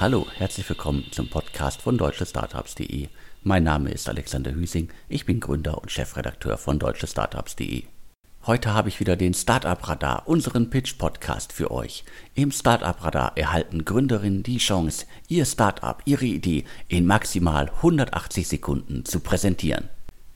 Hallo, herzlich willkommen zum Podcast von deutschestartups.de. Mein Name ist Alexander Hüsing, ich bin Gründer und Chefredakteur von deutschestartups.de. Heute habe ich wieder den Startup Radar, unseren Pitch Podcast für euch. Im Startup Radar erhalten Gründerinnen die Chance, ihr Startup, ihre Idee in maximal 180 Sekunden zu präsentieren.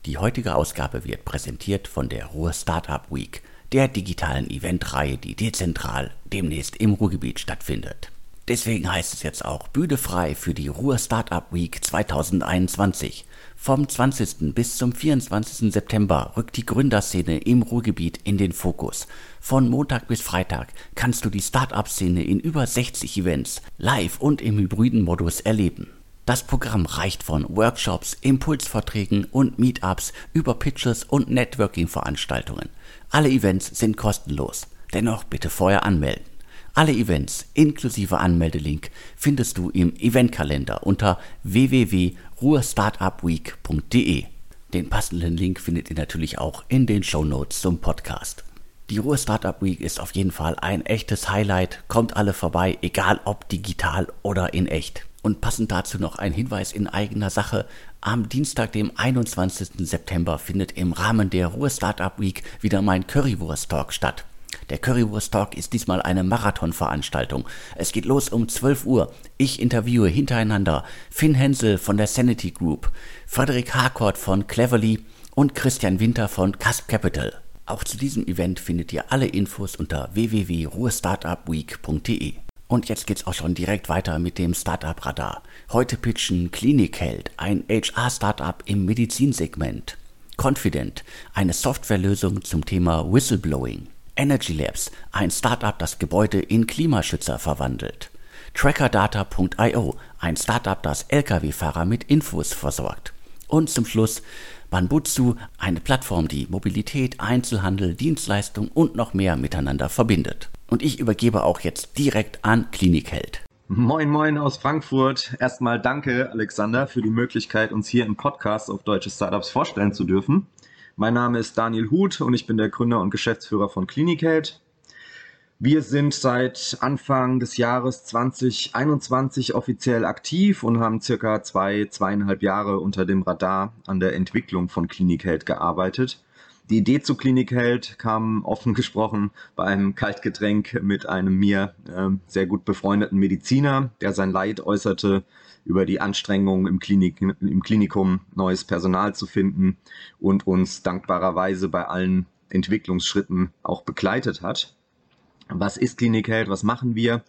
Die heutige Ausgabe wird präsentiert von der Ruhr Startup Week, der digitalen Eventreihe, die dezentral demnächst im Ruhrgebiet stattfindet. Deswegen heißt es jetzt auch Bühne frei für die Ruhr Startup Week 2021. Vom 20. bis zum 24. September rückt die Gründerszene im Ruhrgebiet in den Fokus. Von Montag bis Freitag kannst du die Startup-Szene in über 60 Events live und im hybriden Modus erleben. Das Programm reicht von Workshops, Impulsvorträgen und Meetups über Pitches und Networking-Veranstaltungen. Alle Events sind kostenlos. Dennoch bitte vorher anmelden. Alle Events inklusive Anmeldelink findest du im Eventkalender unter www.ruhrstartupweek.de. Den passenden Link findet ihr natürlich auch in den Show Notes zum Podcast. Die Ruhr Startup Week ist auf jeden Fall ein echtes Highlight. Kommt alle vorbei, egal ob digital oder in echt. Und passend dazu noch ein Hinweis in eigener Sache. Am Dienstag, dem 21. September, findet im Rahmen der Ruhr Startup Week wieder mein Currywurst Talk statt. Der Currywurst Talk ist diesmal eine Marathonveranstaltung. Es geht los um 12 Uhr. Ich interviewe hintereinander Finn Hensel von der Sanity Group, Frederik Harcourt von Cleverly und Christian Winter von Casp Capital. Auch zu diesem Event findet ihr alle Infos unter www.ruhestartupweek.de. Und jetzt geht's auch schon direkt weiter mit dem Startup Radar. Heute pitchen Klinikheld, ein HR-Startup im Medizinsegment. Confident, eine Softwarelösung zum Thema Whistleblowing. Energy Labs, ein Startup, das Gebäude in Klimaschützer verwandelt. Trackerdata.io, ein Startup, das Lkw-Fahrer mit Infos versorgt. Und zum Schluss Banbutsu, eine Plattform, die Mobilität, Einzelhandel, Dienstleistung und noch mehr miteinander verbindet. Und ich übergebe auch jetzt direkt an Klinikheld. Moin, moin aus Frankfurt. Erstmal danke, Alexander, für die Möglichkeit, uns hier im Podcast auf deutsche Startups vorstellen zu dürfen. Mein Name ist Daniel Huth und ich bin der Gründer und Geschäftsführer von Clinicate. Wir sind seit Anfang des Jahres 2021 offiziell aktiv und haben circa zwei, zweieinhalb Jahre unter dem Radar an der Entwicklung von Clinicate gearbeitet. Die Idee zu Clinicate kam offen gesprochen bei einem Kaltgetränk mit einem mir äh, sehr gut befreundeten Mediziner, der sein Leid äußerte über die Anstrengungen im, Klinik, im Klinikum neues Personal zu finden und uns dankbarerweise bei allen Entwicklungsschritten auch begleitet hat. Was ist Clinic Was machen wir?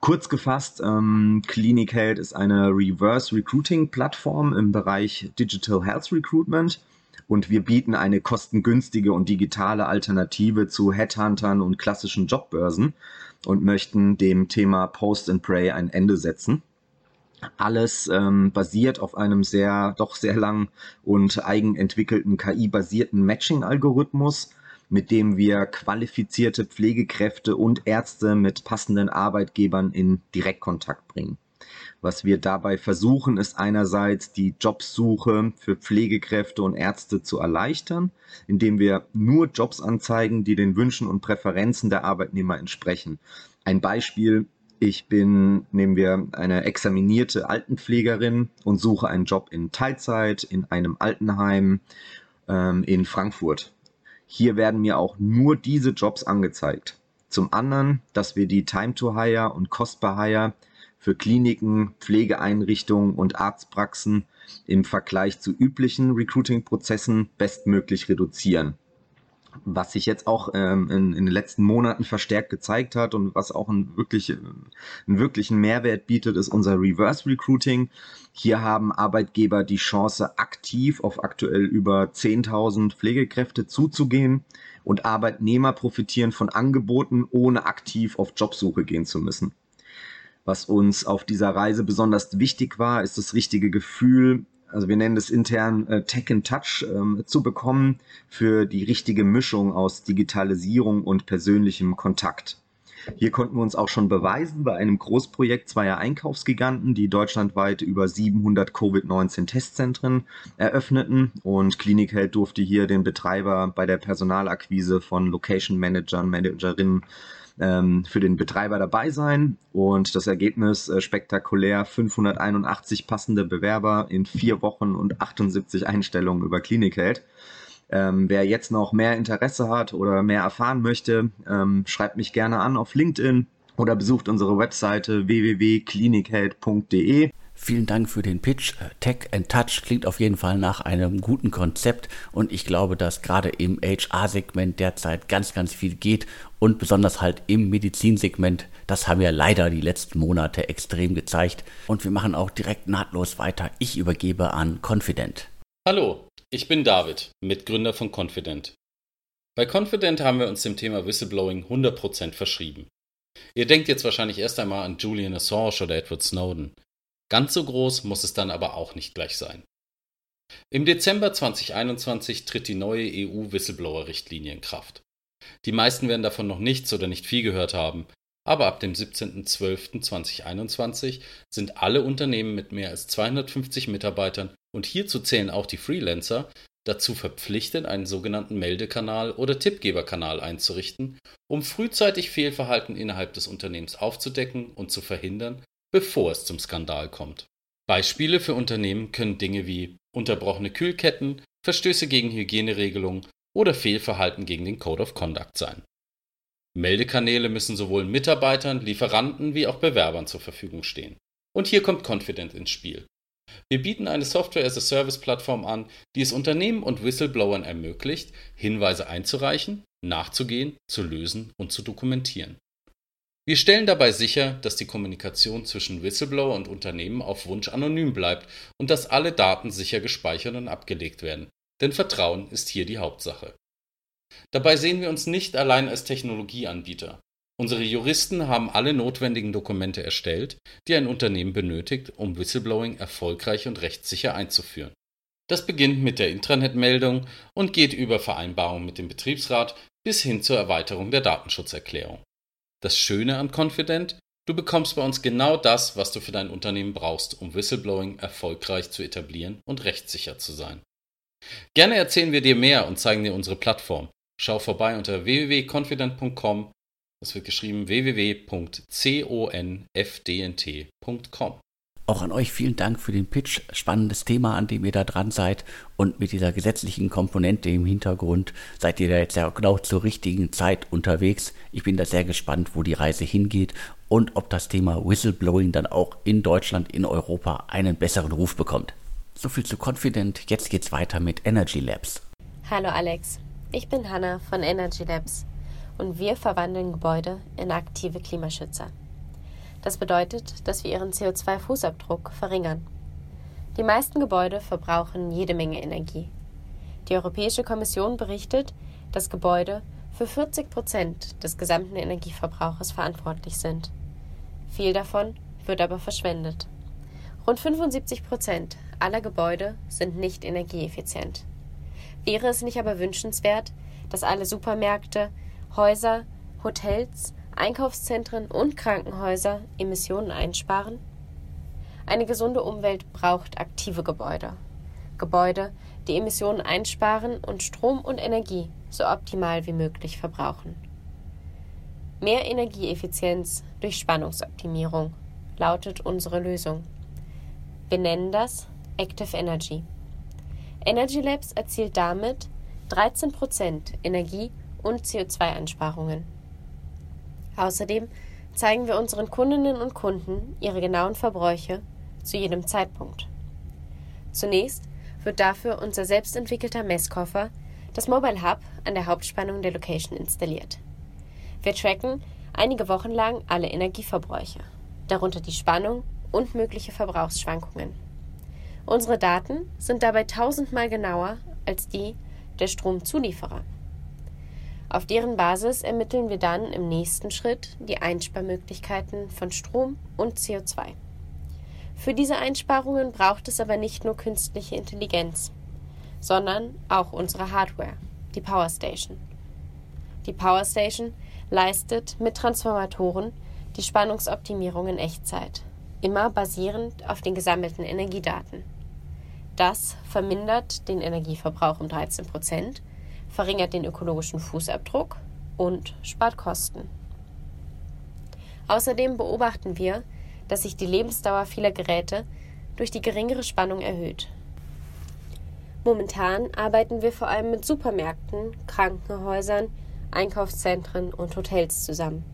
Kurz gefasst, ähm, Clinic ist eine Reverse Recruiting Plattform im Bereich Digital Health Recruitment und wir bieten eine kostengünstige und digitale Alternative zu Headhuntern und klassischen Jobbörsen und möchten dem Thema Post and Pray ein Ende setzen. Alles ähm, basiert auf einem sehr, doch sehr lang und eigenentwickelten KI-basierten Matching-Algorithmus, mit dem wir qualifizierte Pflegekräfte und Ärzte mit passenden Arbeitgebern in Direktkontakt bringen. Was wir dabei versuchen, ist einerseits die Jobsuche für Pflegekräfte und Ärzte zu erleichtern, indem wir nur Jobs anzeigen, die den Wünschen und Präferenzen der Arbeitnehmer entsprechen. Ein Beispiel ich bin, nehmen wir eine examinierte Altenpflegerin und suche einen Job in Teilzeit in einem Altenheim ähm, in Frankfurt. Hier werden mir auch nur diese Jobs angezeigt. Zum anderen, dass wir die Time to Hire und Cost per Hire für Kliniken, Pflegeeinrichtungen und Arztpraxen im Vergleich zu üblichen Recruiting-Prozessen bestmöglich reduzieren was sich jetzt auch ähm, in, in, den letzten Monaten verstärkt gezeigt hat und was auch einen, wirklich, einen wirklichen Mehrwert bietet, ist unser Reverse Recruiting. Hier haben Arbeitgeber die Chance, aktiv auf aktuell über 10.000 Pflegekräfte zuzugehen und Arbeitnehmer profitieren von Angeboten, ohne aktiv auf Jobsuche gehen zu müssen. Was uns auf dieser Reise besonders wichtig war, ist das richtige Gefühl, also wir nennen das intern äh, Tech in Touch, ähm, zu bekommen für die richtige Mischung aus Digitalisierung und persönlichem Kontakt. Hier konnten wir uns auch schon beweisen bei einem Großprojekt zweier Einkaufsgiganten, die deutschlandweit über 700 Covid-19-Testzentren eröffneten und Klinik durfte hier den Betreiber bei der Personalakquise von Location Managern, Managerinnen ähm, für den Betreiber dabei sein. Und das Ergebnis äh, spektakulär. 581 passende Bewerber in vier Wochen und 78 Einstellungen über Klinik Ähm, wer jetzt noch mehr Interesse hat oder mehr erfahren möchte, ähm, schreibt mich gerne an auf LinkedIn oder besucht unsere Webseite www.klinikheld.de. Vielen Dank für den Pitch. Äh, Tech and Touch klingt auf jeden Fall nach einem guten Konzept und ich glaube, dass gerade im HR-Segment derzeit ganz, ganz viel geht und besonders halt im Medizinsegment. Das haben wir leider die letzten Monate extrem gezeigt und wir machen auch direkt nahtlos weiter. Ich übergebe an Confident. Hallo, ich bin David, Mitgründer von Confident. Bei Confident haben wir uns dem Thema Whistleblowing 100% verschrieben. Ihr denkt jetzt wahrscheinlich erst einmal an Julian Assange oder Edward Snowden. Ganz so groß muss es dann aber auch nicht gleich sein. Im Dezember 2021 tritt die neue EU-Whistleblower-Richtlinie in Kraft. Die meisten werden davon noch nichts oder nicht viel gehört haben, aber ab dem 17.12.2021 sind alle Unternehmen mit mehr als 250 Mitarbeitern und hierzu zählen auch die Freelancer dazu verpflichtet, einen sogenannten Meldekanal oder Tippgeberkanal einzurichten, um frühzeitig Fehlverhalten innerhalb des Unternehmens aufzudecken und zu verhindern, bevor es zum Skandal kommt. Beispiele für Unternehmen können Dinge wie unterbrochene Kühlketten, Verstöße gegen Hygieneregelungen oder Fehlverhalten gegen den Code of Conduct sein. Meldekanäle müssen sowohl Mitarbeitern, Lieferanten wie auch Bewerbern zur Verfügung stehen. Und hier kommt Confident ins Spiel. Wir bieten eine Software-as-a-Service-Plattform an, die es Unternehmen und Whistleblowern ermöglicht, Hinweise einzureichen, nachzugehen, zu lösen und zu dokumentieren. Wir stellen dabei sicher, dass die Kommunikation zwischen Whistleblower und Unternehmen auf Wunsch anonym bleibt und dass alle Daten sicher gespeichert und abgelegt werden, denn Vertrauen ist hier die Hauptsache. Dabei sehen wir uns nicht allein als Technologieanbieter. Unsere Juristen haben alle notwendigen Dokumente erstellt, die ein Unternehmen benötigt, um Whistleblowing erfolgreich und rechtssicher einzuführen. Das beginnt mit der Intranet-Meldung und geht über Vereinbarungen mit dem Betriebsrat bis hin zur Erweiterung der Datenschutzerklärung. Das Schöne an Confident, du bekommst bei uns genau das, was du für dein Unternehmen brauchst, um Whistleblowing erfolgreich zu etablieren und rechtssicher zu sein. Gerne erzählen wir dir mehr und zeigen dir unsere Plattform. Schau vorbei unter www.confident.com. Das wird geschrieben www.confdnt.com. Auch an euch vielen Dank für den Pitch. Spannendes Thema, an dem ihr da dran seid. Und mit dieser gesetzlichen Komponente im Hintergrund seid ihr da jetzt ja genau zur richtigen Zeit unterwegs. Ich bin da sehr gespannt, wo die Reise hingeht und ob das Thema Whistleblowing dann auch in Deutschland, in Europa einen besseren Ruf bekommt. So viel zu Confident. Jetzt geht's weiter mit Energy Labs. Hallo Alex, ich bin Hanna von Energy Labs und wir verwandeln Gebäude in aktive Klimaschützer. Das bedeutet, dass wir ihren CO2-Fußabdruck verringern. Die meisten Gebäude verbrauchen jede Menge Energie. Die Europäische Kommission berichtet, dass Gebäude für 40 Prozent des gesamten Energieverbrauches verantwortlich sind. Viel davon wird aber verschwendet. Rund 75 Prozent aller Gebäude sind nicht energieeffizient. Wäre es nicht aber wünschenswert, dass alle Supermärkte, Häuser, Hotels Einkaufszentren und Krankenhäuser Emissionen einsparen? Eine gesunde Umwelt braucht aktive Gebäude. Gebäude, die Emissionen einsparen und Strom und Energie so optimal wie möglich verbrauchen. Mehr Energieeffizienz durch Spannungsoptimierung lautet unsere Lösung. Wir nennen das Active Energy. Energy Labs erzielt damit 13% Energie- und CO2-Einsparungen. Außerdem zeigen wir unseren Kundinnen und Kunden ihre genauen Verbräuche zu jedem Zeitpunkt. Zunächst wird dafür unser selbstentwickelter Messkoffer, das Mobile Hub, an der Hauptspannung der Location installiert. Wir tracken einige Wochen lang alle Energieverbräuche, darunter die Spannung und mögliche Verbrauchsschwankungen. Unsere Daten sind dabei tausendmal genauer als die der Stromzulieferer. Auf deren Basis ermitteln wir dann im nächsten Schritt die Einsparmöglichkeiten von Strom und CO2. Für diese Einsparungen braucht es aber nicht nur künstliche Intelligenz, sondern auch unsere Hardware, die Power Station. Die Power Station leistet mit Transformatoren die Spannungsoptimierung in Echtzeit, immer basierend auf den gesammelten Energiedaten. Das vermindert den Energieverbrauch um 13 Prozent verringert den ökologischen Fußabdruck und spart Kosten. Außerdem beobachten wir, dass sich die Lebensdauer vieler Geräte durch die geringere Spannung erhöht. Momentan arbeiten wir vor allem mit Supermärkten, Krankenhäusern, Einkaufszentren und Hotels zusammen.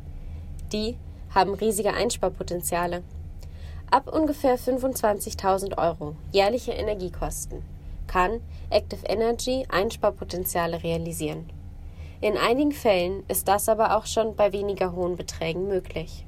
Die haben riesige Einsparpotenziale. Ab ungefähr 25.000 Euro jährliche Energiekosten kann Active Energy Einsparpotenziale realisieren. In einigen Fällen ist das aber auch schon bei weniger hohen Beträgen möglich.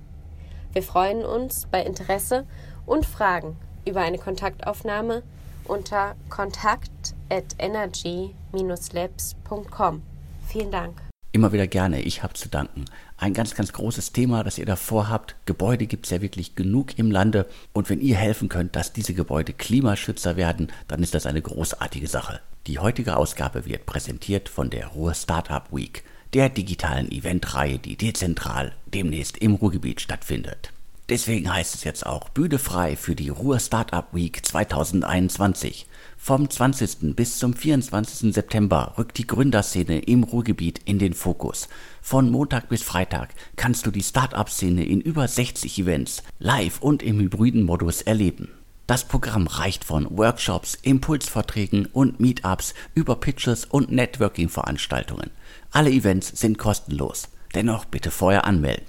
Wir freuen uns bei Interesse und Fragen über eine Kontaktaufnahme unter kontakt at energy-labs.com. Vielen Dank. Immer wieder gerne, ich habe zu danken. Ein ganz, ganz großes Thema, das ihr davor habt. Gebäude gibt es ja wirklich genug im Lande. Und wenn ihr helfen könnt, dass diese Gebäude Klimaschützer werden, dann ist das eine großartige Sache. Die heutige Ausgabe wird präsentiert von der Ruhr Startup Week, der digitalen Eventreihe, die dezentral demnächst im Ruhrgebiet stattfindet. Deswegen heißt es jetzt auch Bühne frei für die Ruhr Startup Week 2021. Vom 20. bis zum 24. September rückt die Gründerszene im Ruhrgebiet in den Fokus. Von Montag bis Freitag kannst du die Startup-Szene in über 60 Events live und im hybriden Modus erleben. Das Programm reicht von Workshops, Impulsvorträgen und Meetups über Pitches und Networking-Veranstaltungen. Alle Events sind kostenlos. Dennoch bitte vorher anmelden.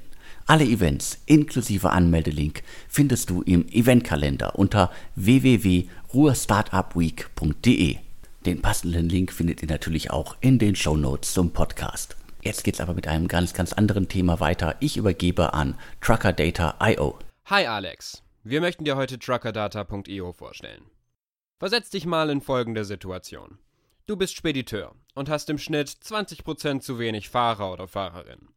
Alle Events inklusive Anmeldelink findest du im Eventkalender unter www.ruhrstartupweek.de. Den passenden Link findet ihr natürlich auch in den Show Notes zum Podcast. Jetzt geht's aber mit einem ganz, ganz anderen Thema weiter. Ich übergebe an TruckerData.io. Hi Alex, wir möchten dir heute TruckerData.io vorstellen. Versetz dich mal in folgende Situation. Du bist Spediteur und hast im Schnitt 20% zu wenig Fahrer oder Fahrerinnen.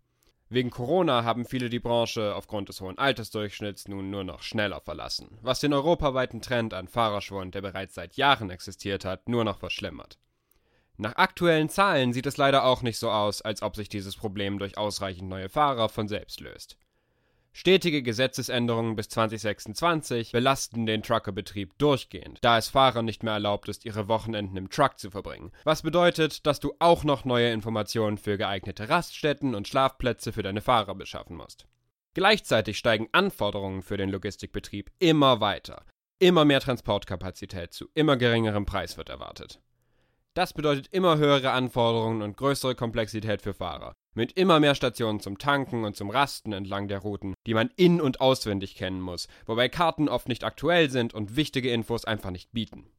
Wegen Corona haben viele die Branche aufgrund des hohen Altersdurchschnitts nun nur noch schneller verlassen, was den europaweiten Trend an Fahrerschwund, der bereits seit Jahren existiert hat, nur noch verschlimmert. Nach aktuellen Zahlen sieht es leider auch nicht so aus, als ob sich dieses Problem durch ausreichend neue Fahrer von selbst löst. Stetige Gesetzesänderungen bis 2026 belasten den Truckerbetrieb durchgehend, da es Fahrern nicht mehr erlaubt ist, ihre Wochenenden im Truck zu verbringen. Was bedeutet, dass du auch noch neue Informationen für geeignete Raststätten und Schlafplätze für deine Fahrer beschaffen musst. Gleichzeitig steigen Anforderungen für den Logistikbetrieb immer weiter. Immer mehr Transportkapazität zu immer geringerem Preis wird erwartet. Das bedeutet immer höhere Anforderungen und größere Komplexität für Fahrer, mit immer mehr Stationen zum Tanken und zum Rasten entlang der Routen, die man in und auswendig kennen muss, wobei Karten oft nicht aktuell sind und wichtige Infos einfach nicht bieten.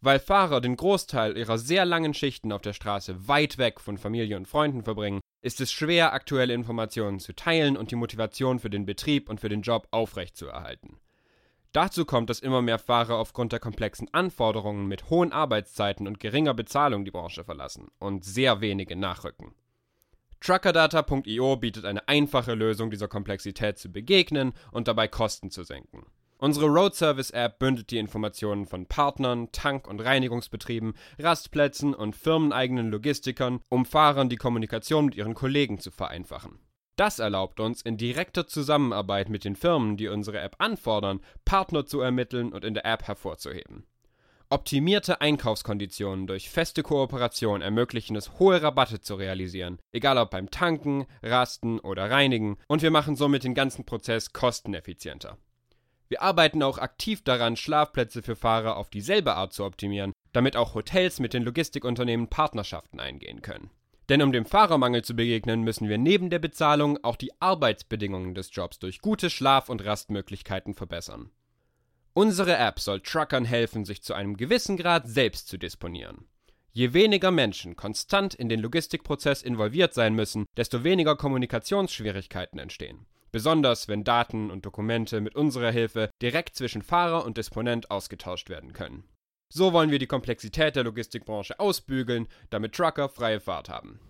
Weil Fahrer den Großteil ihrer sehr langen Schichten auf der Straße weit weg von Familie und Freunden verbringen, ist es schwer, aktuelle Informationen zu teilen und die Motivation für den Betrieb und für den Job aufrechtzuerhalten. Dazu kommt, dass immer mehr Fahrer aufgrund der komplexen Anforderungen mit hohen Arbeitszeiten und geringer Bezahlung die Branche verlassen und sehr wenige nachrücken. Truckerdata.io bietet eine einfache Lösung, dieser Komplexität zu begegnen und dabei Kosten zu senken. Unsere Road Service App bündelt die Informationen von Partnern, Tank- und Reinigungsbetrieben, Rastplätzen und firmeneigenen Logistikern, um Fahrern die Kommunikation mit ihren Kollegen zu vereinfachen. Das erlaubt uns, in direkter Zusammenarbeit mit den Firmen, die unsere App anfordern, Partner zu ermitteln und in der App hervorzuheben. Optimierte Einkaufskonditionen durch feste Kooperation ermöglichen es, hohe Rabatte zu realisieren, egal ob beim Tanken, Rasten oder Reinigen, und wir machen somit den ganzen Prozess kosteneffizienter. Wir arbeiten auch aktiv daran, Schlafplätze für Fahrer auf dieselbe Art zu optimieren, damit auch Hotels mit den Logistikunternehmen Partnerschaften eingehen können. Denn um dem Fahrermangel zu begegnen, müssen wir neben der Bezahlung auch die Arbeitsbedingungen des Jobs durch gute Schlaf- und Rastmöglichkeiten verbessern. Unsere App soll Truckern helfen, sich zu einem gewissen Grad selbst zu disponieren. Je weniger Menschen konstant in den Logistikprozess involviert sein müssen, desto weniger Kommunikationsschwierigkeiten entstehen. Besonders wenn Daten und Dokumente mit unserer Hilfe direkt zwischen Fahrer und Disponent ausgetauscht werden können. So wollen wir die Komplexität der Logistikbranche ausbügeln, damit Trucker freie Fahrt haben.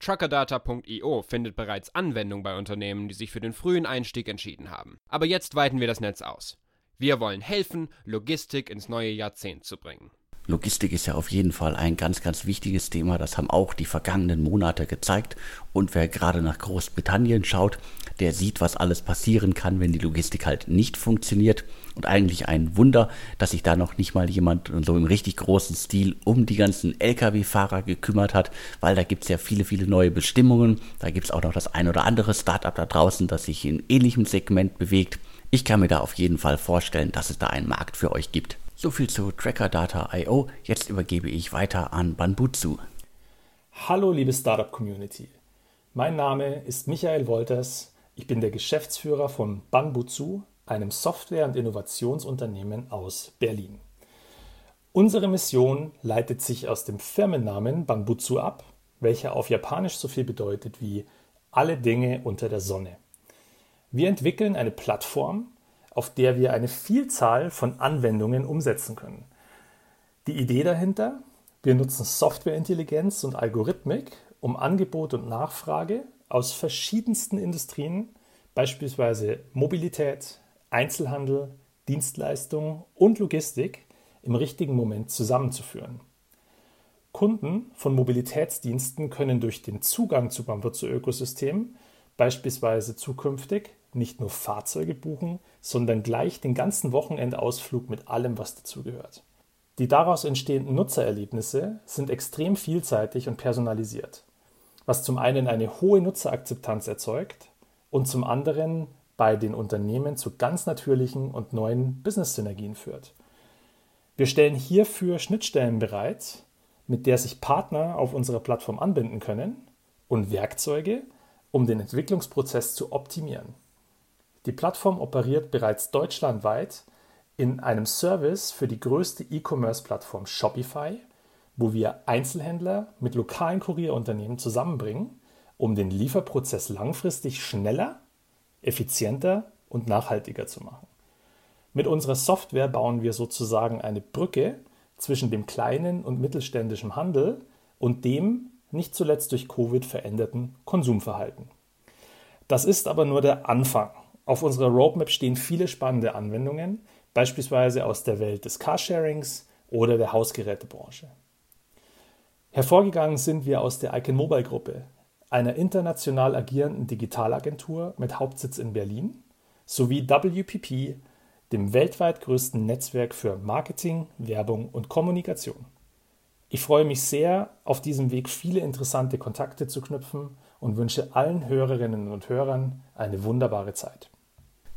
Truckerdata.io findet bereits Anwendung bei Unternehmen, die sich für den frühen Einstieg entschieden haben. Aber jetzt weiten wir das Netz aus. Wir wollen helfen, Logistik ins neue Jahrzehnt zu bringen. Logistik ist ja auf jeden Fall ein ganz, ganz wichtiges Thema. Das haben auch die vergangenen Monate gezeigt. Und wer gerade nach Großbritannien schaut, der sieht, was alles passieren kann, wenn die Logistik halt nicht funktioniert. Und eigentlich ein Wunder, dass sich da noch nicht mal jemand so im richtig großen Stil um die ganzen Lkw-Fahrer gekümmert hat, weil da gibt es ja viele, viele neue Bestimmungen. Da gibt es auch noch das ein oder andere Startup da draußen, das sich in ähnlichem Segment bewegt. Ich kann mir da auf jeden Fall vorstellen, dass es da einen Markt für euch gibt. So viel zu Tracker Data IO. Jetzt übergebe ich weiter an Banbutsu. Hallo liebe Startup Community. Mein Name ist Michael Wolters. Ich bin der Geschäftsführer von Banbutsu, einem Software- und Innovationsunternehmen aus Berlin. Unsere Mission leitet sich aus dem Firmennamen Banbutsu ab, welcher auf Japanisch so viel bedeutet wie alle Dinge unter der Sonne. Wir entwickeln eine Plattform, auf der wir eine Vielzahl von Anwendungen umsetzen können. Die Idee dahinter, wir nutzen Softwareintelligenz und Algorithmik, um Angebot und Nachfrage aus verschiedensten Industrien, beispielsweise Mobilität, Einzelhandel, Dienstleistungen und Logistik, im richtigen Moment zusammenzuführen. Kunden von Mobilitätsdiensten können durch den Zugang zu Bambuzzo-Ökosystem beispielsweise zukünftig nicht nur Fahrzeuge buchen, sondern gleich den ganzen Wochenendausflug mit allem, was dazugehört. Die daraus entstehenden Nutzererlebnisse sind extrem vielseitig und personalisiert, was zum einen eine hohe Nutzerakzeptanz erzeugt und zum anderen bei den Unternehmen zu ganz natürlichen und neuen Business-Synergien führt. Wir stellen hierfür Schnittstellen bereit, mit der sich Partner auf unserer Plattform anbinden können und Werkzeuge, um den Entwicklungsprozess zu optimieren. Die Plattform operiert bereits deutschlandweit in einem Service für die größte E-Commerce-Plattform Shopify, wo wir Einzelhändler mit lokalen Kurierunternehmen zusammenbringen, um den Lieferprozess langfristig schneller, effizienter und nachhaltiger zu machen. Mit unserer Software bauen wir sozusagen eine Brücke zwischen dem kleinen und mittelständischen Handel und dem nicht zuletzt durch Covid veränderten Konsumverhalten. Das ist aber nur der Anfang. Auf unserer Roadmap stehen viele spannende Anwendungen, beispielsweise aus der Welt des Carsharings oder der Hausgerätebranche. Hervorgegangen sind wir aus der Icon Mobile Gruppe, einer international agierenden Digitalagentur mit Hauptsitz in Berlin, sowie WPP, dem weltweit größten Netzwerk für Marketing, Werbung und Kommunikation. Ich freue mich sehr, auf diesem Weg viele interessante Kontakte zu knüpfen und wünsche allen Hörerinnen und Hörern eine wunderbare Zeit.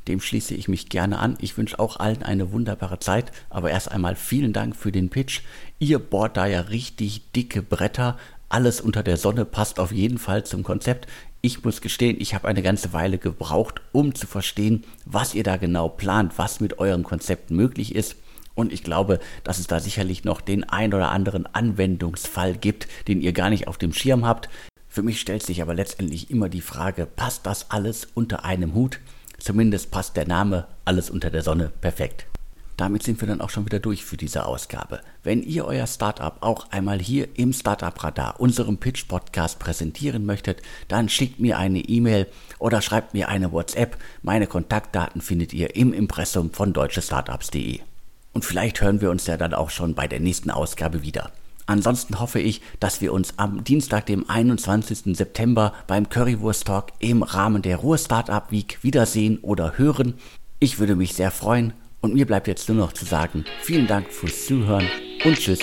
Dem schließe ich mich gerne an. Ich wünsche auch allen eine wunderbare Zeit. Aber erst einmal vielen Dank für den Pitch. Ihr bohrt da ja richtig dicke Bretter. Alles unter der Sonne passt auf jeden Fall zum Konzept. Ich muss gestehen, ich habe eine ganze Weile gebraucht, um zu verstehen, was ihr da genau plant, was mit eurem Konzept möglich ist. Und ich glaube, dass es da sicherlich noch den ein oder anderen Anwendungsfall gibt, den ihr gar nicht auf dem Schirm habt. Für mich stellt sich aber letztendlich immer die Frage, passt das alles unter einem Hut? Zumindest passt der Name Alles unter der Sonne perfekt. Damit sind wir dann auch schon wieder durch für diese Ausgabe. Wenn ihr euer Startup auch einmal hier im Startup Radar, unserem Pitch Podcast präsentieren möchtet, dann schickt mir eine E-Mail oder schreibt mir eine WhatsApp. Meine Kontaktdaten findet ihr im Impressum von deutschestartups.de. Und vielleicht hören wir uns ja dann auch schon bei der nächsten Ausgabe wieder. Ansonsten hoffe ich, dass wir uns am Dienstag, dem 21. September beim Currywurst Talk im Rahmen der Ruhr Startup Week wiedersehen oder hören. Ich würde mich sehr freuen und mir bleibt jetzt nur noch zu sagen, vielen Dank fürs Zuhören und tschüss.